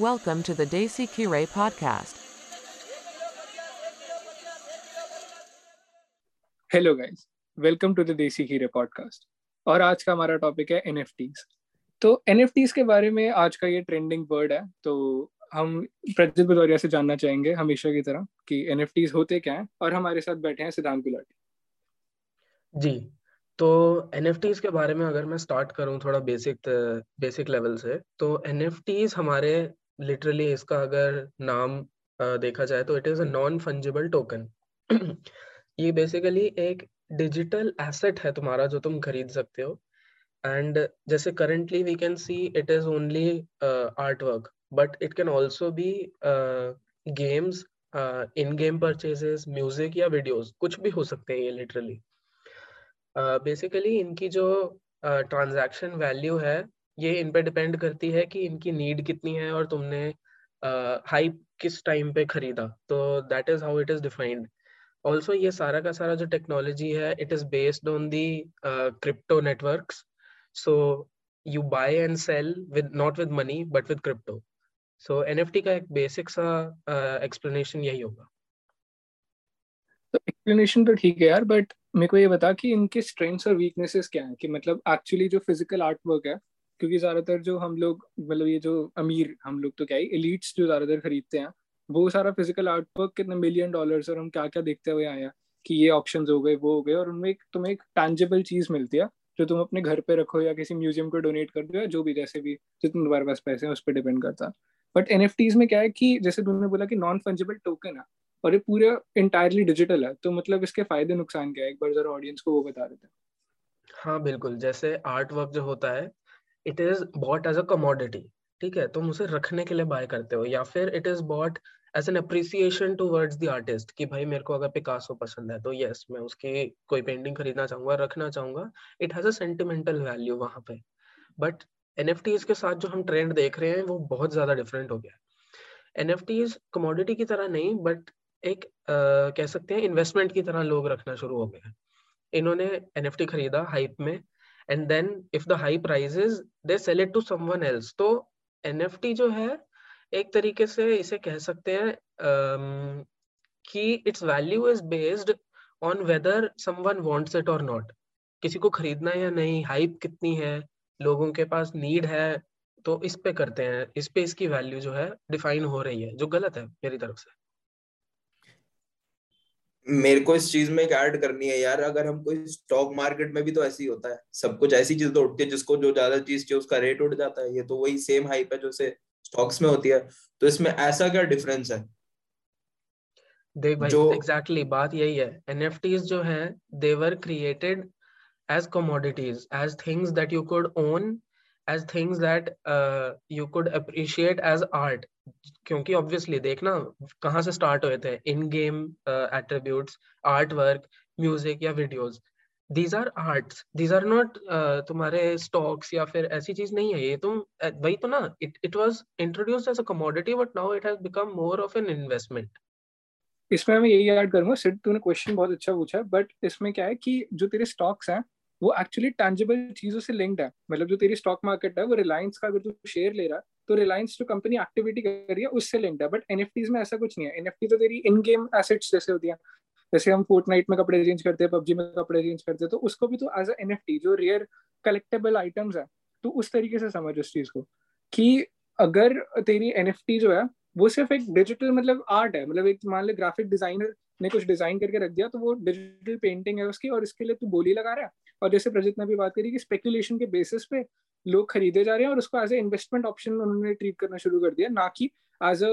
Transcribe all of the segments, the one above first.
Welcome to the Desi Kire podcast. Hello guys welcome to the Desi Heere podcast और आज का हमारा topic है एनएफटीज तो एनएफटीज के बारे में आज का ये ट्रेंडिंग वर्ड है तो हम प्रज्वल भदौरिया से जानना चाहेंगे हमेशा की तरह कि एनएफटीज होते क्या हैं और हमारे साथ बैठे हैं सिद्धांत गुलाटी। जी तो एन के बारे में अगर मैं स्टार्ट करूँ थोड़ा बेसिक बेसिक लेवल से तो एन हमारे लिटरली इसका अगर नाम देखा जाए तो it is a non fungible token ये बेसिकली एक डिजिटल एसेट है तुम्हारा जो तुम खरीद सकते हो। एंड जैसे currently we can see it is only art work but it can also be games in game purchases music या वीडियोस कुछ भी हो सकते हैं ये लिटरली बेसिकली uh, इनकी जो ट्रांजैक्शन uh, वैल्यू है ये इन पे डिपेंड करती है कि इनकी नीड कितनी है और तुमने हाइप uh, किस टाइम पे खरीदा। तो that is how it is defined also ये सारा का सारा जो टेक्नोलॉजी है it is based on the crypto networks so you buy and sell with not with money but with crypto so NFT का एक बेसिक सा एक्सप्लेनेशन uh, यही होगा। तो एक्सप्लेनेशन तो ठीक है यार बट मेरे को ये बता कि इनके स्ट्रेंथ्स और वीकनेसेस क्या हैं? कि मतलब एक्चुअली जो फ़िज़िकल आर्ट वर्क है क्योंकि ज़्यादातर जो हम लोग मतलब ये जो अमीर हम लोग तो क्या ही एलिट्स जो ज़्यादातर खरीदते हैं, वो सारा फ़िज़िकल आर्ट वर्क कितने मिलियन डॉलर्स और हम क्या क्या देखते हुए आए हैं कि ये ऑप्शन हो गए, वो हो गए और उनमें एक, तुम्हें एक टैंजेबल चीज़ मिलती है, जो तुम अपने घर पे रखो या किसी म्यूज़ियम को डोनेट कर दो या जो भी, जैसे भी जितने तुम्हारे पास पैसे हैं, उस पर डिपेंड करता बट एन में क्या है कि, जैसे तुमने बोला कि नॉन फंजेबल टोकन है, और ये पूरा इंटायरली डिजिटल है तो मतलब इसके फ़ायदे नुकसान क्या है? एक बार जरा ऑडियंस को वो बता देते हैं। हाँ बिल्कुल, जैसे आर्ट वर्क जो होता है it is bought as a commodity ठीक है? तुम उसे रखने के लिए बाय करते हो या फिर it is bought as an appreciation towards the artist कि भाई मेरे को अगर पिकासो पसंद है तो यस मैं उसकी कोई पेंटिंग खरीदना चाहूँगा रखना चाहूँगा। It has a sentimental value वहाँ पे। बट एन के साथ जो हम ट्रेंड देख रहे हैं वो बहुत ज़्यादा डिफरेंट हो गया एन एफ़ कमोडिटी की तरह नहीं बट एक uh, कह सकते हैं इन्वेस्टमेंट की तरह लोग रखना शुरू हो गए इन्होंने एन खरीदा हाइप में। And then if the hype rises they sell it to someone else तो एन जो है एक तरीके से इसे कह सकते हैं um, कि its value is based on whether someone wants it और नॉट किसी को खरीदना या नहीं हाइप कितनी है लोगों के पास नीड है तो इस पे करते हैं। इस पे इसकी वैल्यू जो है डिफाइन हो रही है जो गलत है मेरी तरफ़ से। मेरे को इस चीज़ में एक ऐड करनी है यार अगर हम कोई स्टॉक मार्केट में भी तो ऐसे ही होता है। सब कुछ ऐसी चीज़ तो उठती है जिसको जो ज़्यादा चीज़ चाहिए उसका रेट उठ जाता है। ये तो वही सेम हाइप है जो से स्टॉक्स में होती है। तो इसमें ऐसा क्या डिफरेंस है? देख भाई जो एग्जैक्टली exactly, बात यही है। एनएफटीज जो है they were created as commodities as things that you could own as things that you could appreciate as art क्योंकि ऑब्वियसली देखना, कहाँ से स्टार्ट हुए थे? In game attributes art work music या videos these are arts these are not तुम्हारे stocks या फिर ऐसी चीज़ नहीं है। ये तुम वही तो ना it it was as a commodity but now it has become more of an investment इसमें मैं यही ऐड करूँगा। सिर्फ़ तूने क्वेश्चन बहुत अच्छा पूछा बट इसमें क्या है कि जो तेरे स्टॉक्स हैं वो एक्चुअली टैंजेबल चीज़ों से लिंक्ड है। मतलब जो तेरी स्टॉक मार्केट है, वो रिलायंस का अगर तू शेयर ले रहा है तो रिलायंस जो कंपनी एक्टिविटी कर रही है, उससे लिंक्ड है। बट एनएफटीज में ऐसा कुछ नहीं है। एनएफटी तो तेरी इन गेम एसेट्स जैसे होती है। जैसे हम फोर्ट में कपड़े चेंज करते हैं, पबजी में कपड़े चेंज करते हैं तो उसको भी तो एज एन एफ़ जो रेयर कलेक्टेबल आइटम्स है तो उस तरीके से समझ उस चीज़ को कि अगर तेरी एनएफटी जो है, वो सिर्फ़ एक डिजिटल मतलब आर्ट है। मतलब एक मान ले ग्राफिक डिज़ाइनर ने कुछ डिज़ाइन करके रख दिया तो वो डिजिटल पेंटिंग है उसकी और इसके लिए तू बोली लगा रहा है। और जैसे प्रजित ने भी बात करी कि स्पेकुलेशन के बेसिस पे लोग खरीदे जा रहे हैं और उसको एज ए इन्वेस्टमेंट ऑप्शन उन्होंने ट्रीट करना शुरू कर दिया, ना कि as a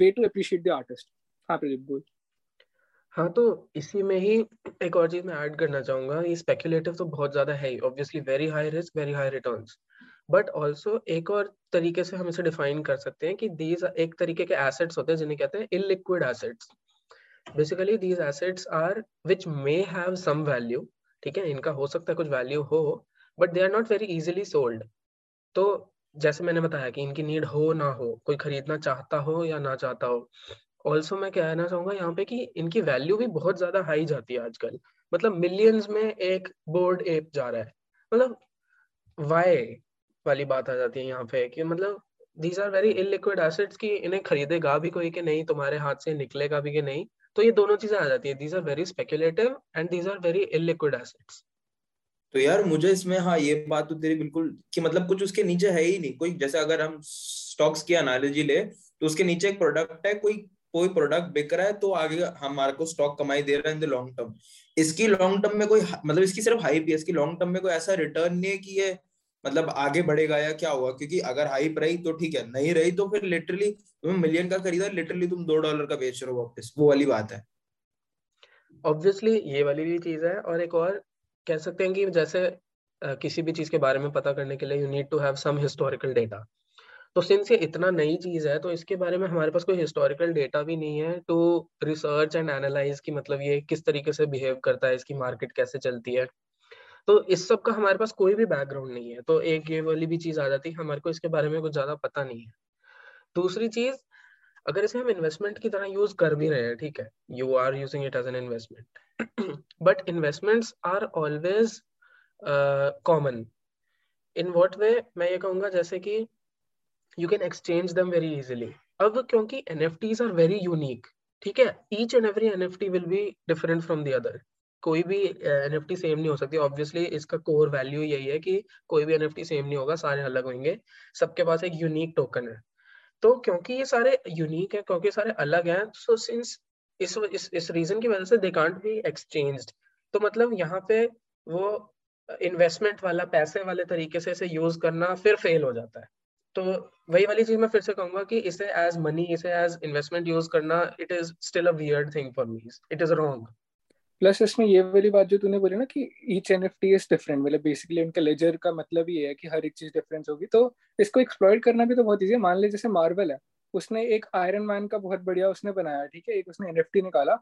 way to appreciate the artist हाँ प्रदीप बोल। हाँ तो इसी में ही एक और चीज़ मैं ऐड करना चाहूँगा, ये स्पेकुलेटिव तो बहुत ज़्यादा है obviously very high risk very high returns but also एक और तरीके से हम इसे डिफाइन कर सकते हैं कि दीज एक तरीके के एसेट्स होते हैं जिन्हें कहते हैं illiquid assets basically these assets are which may have some value ठीक है? इनका हो सकता है कुछ वैल्यू हो but they are not very easily sold तो जैसे मैंने बताया कि इनकी नीड हो ना हो, कोई खरीदना चाहता हो या ना चाहता हो ऑल्सो मैं कहना चाहूँगा यहाँ पे कि इनकी वैल्यू भी बहुत ज़्यादा हाई जाती है आजकल। मतलब मिलियंस में एक बोर्ड एप जा रहा है। मतलब वाई वाली बात आ जाती है यहाँ पे कि मतलब these are very illiquid assets की इन्हें खरीदेगा भी कोई कि नहीं, तुम्हारे हाथ से निकलेगा भी कि नहीं तो ये दोनों चीज़ें आ जाती है। These are very speculative and these are very illiquid assets तो यार मुझे इसमें हाँ ये बात तो तेरी बिल्कुल कि मतलब कुछ उसके नीचे है ही नहीं। कोई जैसे अगर हम स्टॉक्स की एनालॉजी ले तो उसके नीचे एक प्रोडक्ट है, कोई कोई प्रोडक्ट बिक रहा है तो आगे हमारे को स्टॉक कमाई दे रहा है इन द लॉन्ग टर्म इसकी लॉन्ग टर्म में कोई मतलब इसकी सिर्फ़ हाइप है इसकी लॉन्ग टर्म में कोई ऐसा रिटर्न नहीं है कि ये मतलब आगे बढ़ेगा या क्या होगा? क्योंकि अगर हाइप रही तो ठीक है, नहीं रही तो फिर लिटरली तुम्हें मिलियन का खरीदा लिटरली तुम दो डॉलर का बेच रहे हो वापस। वो वाली बात है। ऑब्वियसली ये वाली भी चीज़ है और एक और कह सकते हैं कि जैसे किसी भी चीज़ के बारे में पता करने के लिए you need to have some historical data तो सिंस ये इतना नई चीज़ है तो इसके बारे में हमारे पास कोई हिस्टोरिकल डेटा भी नहीं है टू रिसर्च एंड एनालाइज की मतलब ये किस तरीके से बिहेव करता है, इसकी मार्केट कैसे चलती है। तो इस सब का हमारे पास कोई भी बैकग्राउंड नहीं है। तो एक ये वाली भी चीज़ आ जाती है, हमारे को इसके बारे में कुछ ज़्यादा पता नहीं है। दूसरी चीज़, अगर इसे हम इन्वेस्टमेंट की तरह यूज़ कर भी रहे हैं, ठीक है you are using it as an investment but investments are always common in what way मैं ये कहूँगा जैसे कि you can exchange them very easily अब क्योंकि एन आर वेरी यूनिक ठीक है each and every N will be different from the other कोई भी एन एफ़ टी सेम नहीं हो सकती। ऑब्वियसली इसका कोर वैल्यू यही है कि कोई भी एन एफ़ टी सेम नहीं होगा, सारे अलग होंगे। सबके पास एक यूनिक टोकन है। तो क्योंकि ये सारे यूनिक है, क्योंकि सारे अलग हैं सो सिंस इस इस इस रीजन की वजह से दे कांट बी एक्सचेंज्ड तो मतलब यहाँ पे वो इन्वेस्टमेंट वाला, पैसे वाले तरीके से इसे यूज़ करना फिर फेल हो जाता है। तो वही वाली चीज़ मैं फिर से कहूँगा कि इसे एज मनी इसे एज इन्वेस्टमेंट यूज़ करना it is still a weird thing for me it is wrong plus इसमें ये वाली बात जो तूने बोली ना कि each N F T is different मतलब बेसिकली उनका लेजर का मतलब ये है कि हर एक चीज़ डिफरेंस होगी। तो इसको एक्सप्लॉइट करना भी तो बहुत ईजी है। मान ले जैसे मार्वल है, उसने एक आयरन मैन का बहुत बढ़िया उसने बनाया, ठीक है? एक उसने एनएफटी निकाला।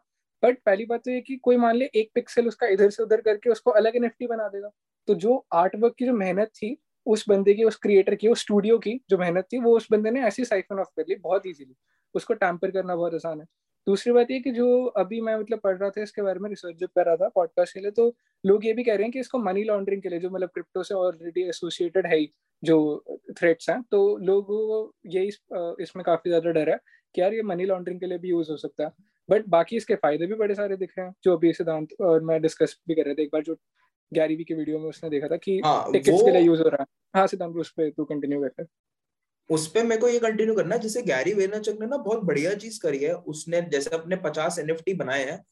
बट पहली बात तो ये कि कोई मान ले एक पिक्सल उसका इधर से उधर करके उसको अलग एनएफटी बना देगा। तो जो आर्ट वर्क की जो मेहनत थी, उस बंदे की, उस क्रिएटर की, उस स्टूडियो की जो मेहनत थी, वो उस बंदे ने ऐसी साइफन ऑफ़ कर ली, बहुत इजीली उसको टैंपर करना बहुत आसान है। दूसरी बात ये कि जो अभी मैं मतलब पढ़ रहा था इसके बारे में रिसर्च जब कर रहा था पॉडकास्ट के लिए तो लोग ये भी कह रहे हैं कि इसको मनी लॉन्ड्रिंग के लिए जो मतलब क्रिप्टो से ऑलरेडी एसोसिएटेड है जो थ्रेट्स हैं तो लोग यही इसमें काफ़ी ज़्यादा डर है कि यार ये मनी लॉन्ड्रिंग के लिए भी यूज़ हो सकता है। बट बाकी इसके फ़ायदे भी बड़े सारे दिख रहे हैं जो अभी सिद्धांत और मैं डिस्कस भी कर रहे थे एक बार जो गैरी के वीडियो में उसने देखा था कि टिकट्स हाँ, के लिए यूज़ हो रहा है। हाँ सिद्धांत उस पर तू कंटिन्यू कर। उस पे मेरे को ये कंटिन्यू करना है, जैसे गैरी वेनरचक ने ना बहुत बढ़िया चीज़ करी है, उसने जैसे अपने पचास एनएफटी बनाए हैं,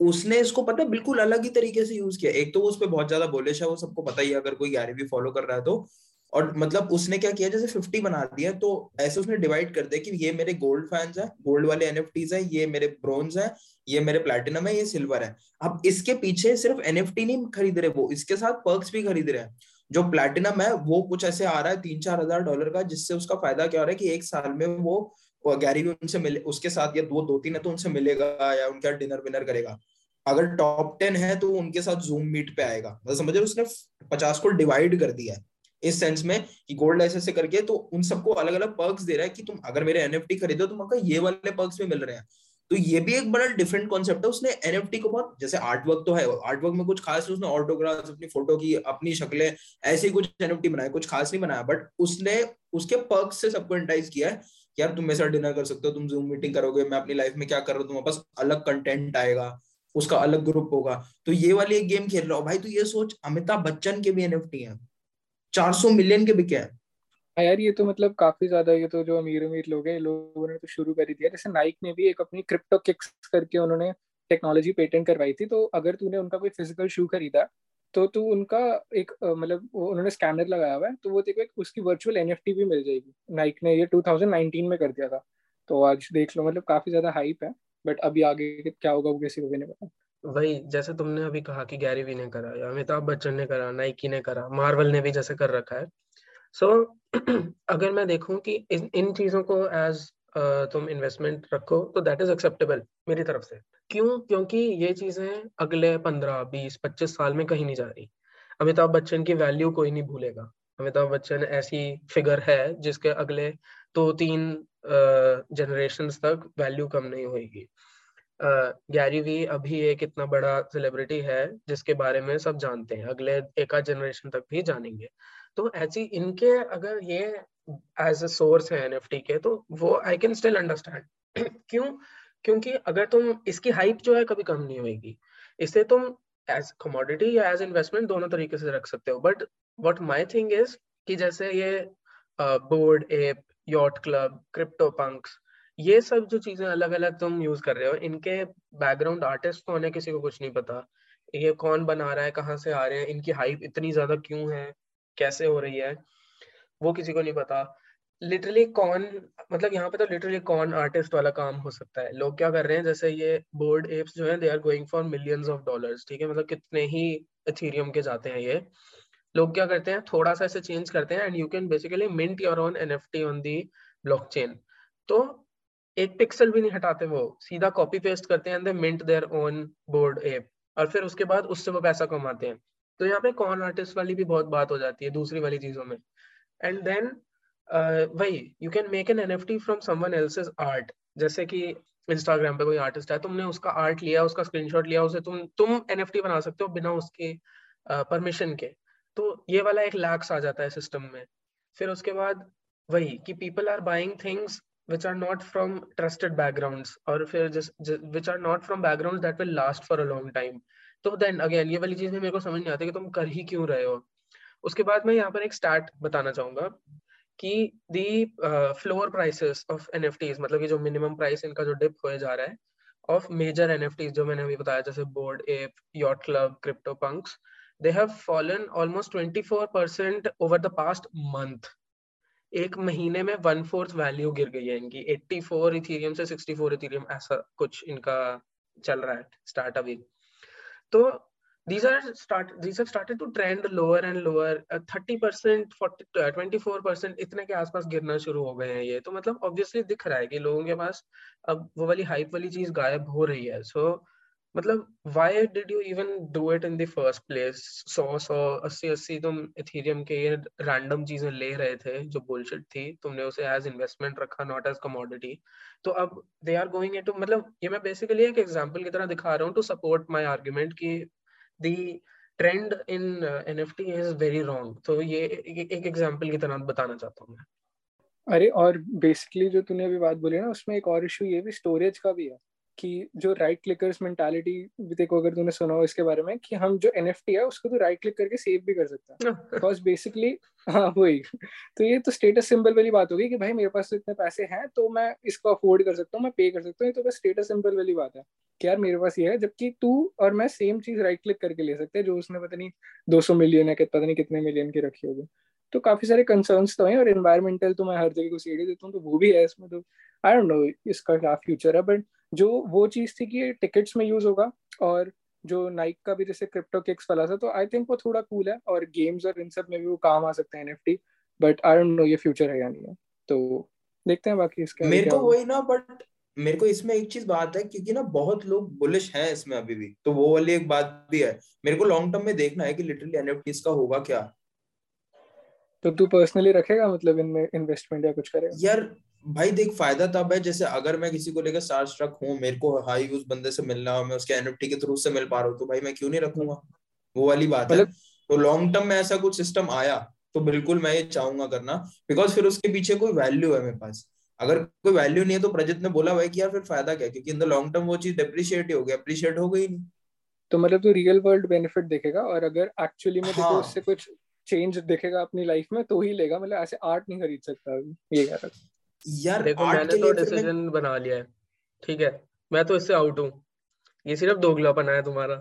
उसने इसको पता है बिल्कुल अलग ही तरीके से यूज़ किया एक तो वो उस पर बहुत ज़्यादा बोलिश है, वो सबको पता ही है, अगर कोई गैरी भी फॉलो कर रहा है तो। और मतलब उसने क्या किया, जैसे फिफ्टी बना दिया तो ऐसे उसने डिवाइड कर दिया कि ये मेरे गोल्ड फैंस है गोल्ड वाले एनएफटीज है, ये मेरे ब्रोन्ज है, ये मेरे प्लेटिनम है, ये सिल्वर है। अब इसके पीछे सिर्फ़ एनएफटी नहीं खरीद रहे, वो इसके साथ पर्क्स भी खरीद रहे हैं। जो प्लेटिनम है, वो कुछ ऐसे आ रहा है तीन चार हज़ार डॉलर का, जिससे उसका फ़ायदा क्या हो रहा है कि एक साल में वो गैरी भी उनसे मिले, उसके साथ या दो दो तीन है तो उनसे मिलेगा या उनके डिनर विनर करेगा। अगर टॉप टेन है तो उनके साथ जूम मीट पे आएगा। मतलब समझ उसने पचास को डिवाइड कर दिया है। इस सेंस में कि गोल्ड ऐसे ऐसे करके तो उन सबको अलग अलग पर्क्स दे रहा है कि तुम अगर मेरे एनएफटी खरीदो तो आपका ये वाले पर्क्स भी मिल रहे हैं। तो ये भी एक बड़ा डिफरेंट कॉन्सेप्ट है। उसने एनएफटी को बहुत, जैसे आर्टवर्क तो है आर्टवर्क में कुछ खास उसने ऑटोग्राफ अपनी फ़ोटो की, अपनी शक्लें, ऐसे कुछ एनएफटी बनाया कुछ खास नहीं बनाया। बट उसने, उसके पर्क से सबको एंटाइज किया है यार तुम मेरे साथ डिनर कर सकते हो, तुम जूम मीटिंग करोगे, मैं अपनी लाइफ में क्या कर रहा हूँ, तुम्हारे पास अलग कंटेंट आएगा, उसका अलग ग्रुप होगा। तो ये वाली एक गेम खेल रहा हो। भाई तू ये सोच, अमिताभ बच्चन के भी एनएफटी हैं। 400 मिलियन के बिके हैं? हाँ यार, ये तो मतलब काफ़ी ज़्यादा ये तो जो अमीर अमीर लोग हैं लोगों ने तो शुरू कर ही दिया जैसे नाइक ने भी एक अपनी क्रिप्टो किक्स करके उन्होंने टेक्नोलॉजी पेटेंट करवाई थी। तो अगर तूने उनका कोई फ़िज़िकल शू खरीदा तो तू उनका एक मतलब उन्होंने स्कैनर लगाया हुआ है तो वो देखो एक उसकी वर्चुअल एनएफटी भी मिल जाएगी। नाइक ने ये 2019 में कर दिया था। तो आज देख लो मतलब काफ़ी ज़्यादा हाइप है बट अभी आगे क्या होगा, वो किसी को भी नहीं पता। वही, जैसे तुमने अभी कहा कि गैरी वी ने करा, अमिताभ बच्चन ने करा नाइकी ने करा मार्वल ने भी जैसे कर रखा है। सो so, अगर मैं देखूँ कि इन चीज़ों को एज तुम इन्वेस्टमेंट रखो तो दैट इज़ एक्सेप्टेबल मेरी तरफ़ से। क्यों? क्योंकि ये चीज़ें अगले पंद्रह बीस पच्चीस साल में कहीं नहीं जा रही। अमिताभ बच्चन की वैल्यू कोई नहीं भूलेगा। अमिताभ बच्चन ऐसी फिगर है जिसके अगले दो तो तीन जनरेशन तक वैल्यू कम नहीं होगी गैरी वी अभी एक इतना बड़ा सेलिब्रिटी है, जिसके बारे में सब जानते हैं। अगले एक आध जनरेशन तक भी जानेंगे। तो ऐसी इनके अगर ये एज अ सोर्स है एनएफटी के तो वो आई कैन स्टिल अंडरस्टैंड क्यों? क्योंकि अगर तुम इसकी हाइप जो है कभी कम नहीं होगी इसे तुम एज कमोडिटी या एज इन्वेस्टमेंट दोनों तरीके से रख सकते हो। But what my thing is कि जैसे ये Bored Ape Yacht Club CryptoPunks ये सब जो चीज़ें अलग अलग तुम यूज़ कर रहे हो, इनके बैकग्राउंड आर्टिस्ट तो होने किसी को कुछ नहीं पता। ये कौन बना रहा है, कहाँ से आ रहे हैं, इनकी हाइप इतनी ज़्यादा क्यों है, कैसे हो रही है, वो किसी को नहीं पता। लिटरली कौन मतलब यहाँ पे तो लिटरली कौन आर्टिस्ट वाला काम हो सकता है? लोग क्या कर रहे हैं, जैसे ये बोर्ड एप्स जो है they are going for millions of dollars ठीक है? मतलब कितने ही एथीरियम के जाते हैं ये। लोग क्या करते हैं, थोड़ा सा ऐसे चेंज करते हैं and you can basically mint your own NFT on the blockchain तो एक पिक्सल भी नहीं हटाते वो। सीधा कॉपी पेस्ट करते हैं mint their own Bored Ape और फिर उसके बाद उससे वो पैसा कमाते हैं। तो यहाँ पे कॉन आर्टिस्ट वाली भी बहुत बात हो जाती है दूसरी वाली चीज़ों में। एंड देन वही you can make an NFT from someone else's art जैसे कि इंस्टाग्राम पे कोई आर्टिस्ट है तुमने उसका आर्ट लिया उसका स्क्रीनशॉट लिया उसे तुम तुम एनएफटी बना सकते हो बिना उसके परमिशन uh, के। तो ये वाला एक लैक्स आ जाता है सिस्टम में। फिर उसके बाद वही कि people are buying things which are not from trusted backgrounds or फिर just, just which are not from backgrounds that will last for a long time. तो देन अगेन ये वाली चीज़ मेरे को समझ नहीं आती कि तुम कर ही क्यों रहे हो। उसके बाद मैं यहाँ पर एक स्टार्ट बताना चाहूँगा कि the floor prices of N मतलब कि जो मिनिमम प्राइस इनका जो डिप हो जा रहा है ऑफ़ मेजर एन जो मैंने अभी बताया जैसे Bored Ape Yacht Club CryptoPunks they have fallen almost 24% over the past month एक महीने में वन फोर्थ वैल्यू गिर गई है इनकी। 84 इथेरियम से 64 इथेरियम ऐसा कुछ इनका चल रहा है स्टार्ट अभी तो these are start these have started to trend lower and lower uh, 30% 40 uh, 24% इतने के आसपास गिरना शुरू हो गए हैं ये। तो मतलब ऑब्वियसली दिख रहा है कि लोगों के पास अब वो वाली हाइप वाली चीज़ गायब हो रही है। सो so, मतलब why did you even do it in the first place? सौ सौ, अस्सी अस्सी तुम इथेरियम के ये रैंडम चीज़ें ले रहे थे, जो बुलशिट थी, तुमने उसे एज इन्वेस्टमेंट रखा नॉट एज कमोडिटी तो अब दे आर गोइंग इनटू मतलब ये मैं बेसिकली एक एग्जांपल की तरह दिखा रहा हूँ टू सपोर्ट माय आर्गुमेंट कि the trend in NFT is very wrong तो ये एक एग्जांपल की तरह बताना चाहता हूँ मैं। अरे, और बेसिकली जो तूने अभी बात बोली ना, उसमें एक और इशू ये भी स्टोरेज का भी है। कि जो राइट क्लिकर्स मेंटालिटी देखो अगर तूने सुना हो इसके बारे में कि हम जो एनएफटी है उसको तो राइट क्लिक करके सेव भी कर सकते हैं। बिकॉज़ बेसिकली हाँ वही। तो ये तो स्टेटस सिंबल वाली बात होगी कि भाई मेरे पास तो इतने पैसे हैं तो मैं इसको अफोर्ड कर सकता हूँ मैं पे कर सकता हूँ ये तो बस स्टेटस सिंबल वाली बात है। कि यार मेरे पास ये है जबकि तू और मैं सेम चीज़ राइट क्लिक करके ले सकते हैं जो उसने पता नहीं 200 मिलियन है पता नहीं कितने मिलियन की रखी होगी। तो काफ़ी सारे कंसर्न्स तो हैं और एनवायरमेंटल तो मैं हर जगह को सीढ़ी देता हूँ तो वो भी है इसमें तो। आई डोंट नो इसका क्या फ्यूचर है बट जो वो चीज़ थी कि टिकट्स में यूज़ होगा और जो नाइक का भी जैसे क्रिप्टो किक्स वाला था तो आई थिंक वो थोड़ा कूल है और गेम्स और इन सब में भी वो काम आ सकते हैं NFT but I don't know ये फ्यूचर है या नहीं है। तो देखते हैं बाकी इसके मेरे को वही ना बट मेरे को इसमें एक चीज़ बात है क्योंकि ना बहुत लोग बुलिश हैं इसमें अभी भी तो वो वाली एक बात भी है। मेरे को लॉन्ग टर्म में देखना है कि लिटरली एनएफटीज का होगा क्या। तो तू पर्सनली रखेगा मतलब इनमें इन्वेस्टमेंट या कुछ करेगा? यार भाई देख फ़ायदा तब है जैसे अगर मैं किसी को लेकर स्टार स्ट्रक हूँ मेरे को हाई यूज़ बंदे से मिलना हो मैं उसके एनएफटी के थ्रू से मिल पा रहा हूँ तो भाई मैं क्यों नहीं रखूँगा? वो वाली बात है। मतलब तो लॉन्ग टर्म में ऐसा कुछ सिस्टम आया तो बिल्कुल मैं ये चाहूँगा करना बिकॉज़ फिर उसके पीछे कोई वैल्यू है मेरे पास। अगर कोई वैल्यू नहीं है तो प्रजित ने बोला भाई कि यार फिर फ़ायदा क्या क्योंकि इन द लॉन्ग टर्म वो चीज़ डिप्रिशिएट हो गई अप्रिशिएट हो गई नहीं। तो मतलब तू रियल वर्ल्ड बेनिफिट देखेगा और अगर एक्चुअली में हाँ. उससे कुछ चेंज दिखेगा अपनी लाइफ में तो ही लेगा मतलब ऐसे आर्ट नहीं खरीद सकता ये कह रहा यार देखो मैंने तो डिसीज़न बना लिया है ठीक है? मैं तो इससे आउट हूँ। ये सिर्फ़ दोगलापन है तुम्हारा।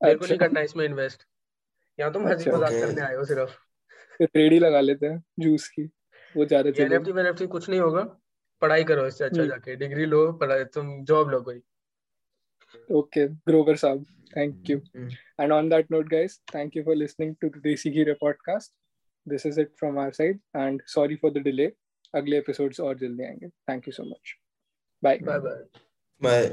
मेरे को नहीं अच्छा। करना इसमें इन्वेस्ट यहाँ तुम हँसी अच्छा, मज़ाक करने आए हो सिर्फ़। रेडी लगा लेते हैं जूस की। वो ज़्यादा चलेगा एनएफटी एनएफटी कुछ नहीं होगा। पढ़ाई करो इससे अच्छा हम्म। जाके। डिग्री लो पढ़ाई तुम जॉब लो कोई। ओके ग्रोवर साहब thank you and on that note guys thank you for you to listening to the Desi Ghira podcast. This is it from our side. And sorry for the delay. अगले episodes और जल्दी आएँगे। Thank you so much bye bye bye bye